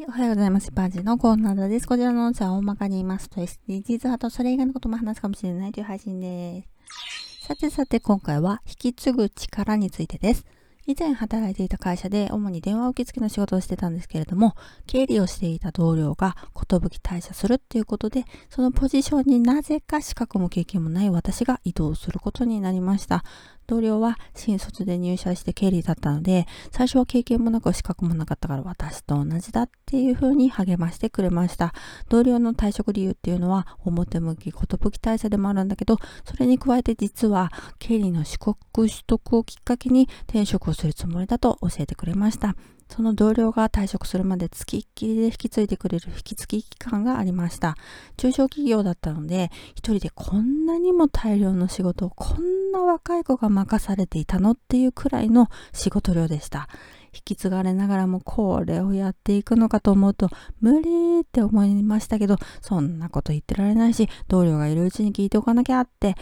い、おはようございます。バージのコーナーです。こちらの音声は大まかに言いますと SDGs 派とそれ以外のことも話すかもしれないという配信です。さてさて今回は引き継ぐ力についてです。以前働いていた会社で主に電話受付の仕事をしてたんですけれども、経理をしていた同僚が寿退社するっていうことで、そのポジションになぜか資格も経験もない私が移動することになりました。同僚は新卒で入社して経理だったので、最初は経験もなく資格もなかったから私と同じだっていう風に励ましてくれました。同僚の退職理由っていうのは表向き寿退社でもあるんだけど、それに加えて実は経理の資格取得をきっかけに転職をするつもりだと教えてくれました。その同僚が退職するまで月っきりで引き継いでくれる引き継ぎ期間がありました。中小企業だったので、一人でこんなにも大量の仕事をこんな若い子が任されていたのっていうくらいの仕事量でした。引き継がれながらもこれをやっていくのかと思うと無理って思いましたけど、そんなこと言ってられないし、同僚がいるうちに聞いておかなきゃって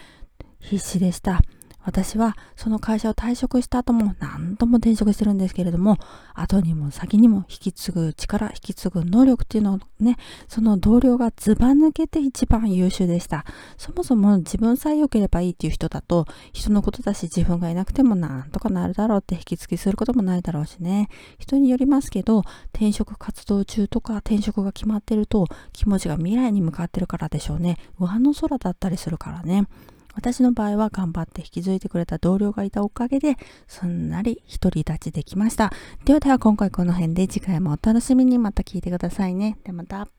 必死でした。私はその会社を退職した後も何度も転職してるんですけれども、後にも先にも引き継ぐ力、引き継ぐ能力っていうのをね、その同僚がずば抜けて一番優秀でした。そもそも自分さえ良ければいいっていう人だと、人のことだし自分がいなくてもなんとかなるだろうって引き継ぎすることもないだろうしね。人によりますけど、転職活動中とか転職が決まってると気持ちが未来に向かってるからでしょうね。上の空だったりするからね。私の場合は頑張って引き継いでくれた同僚がいたおかげで、すんなり独り立ちできました。ではでは今回この辺で次回もお楽しみにまた聞いてくださいね。ではまた。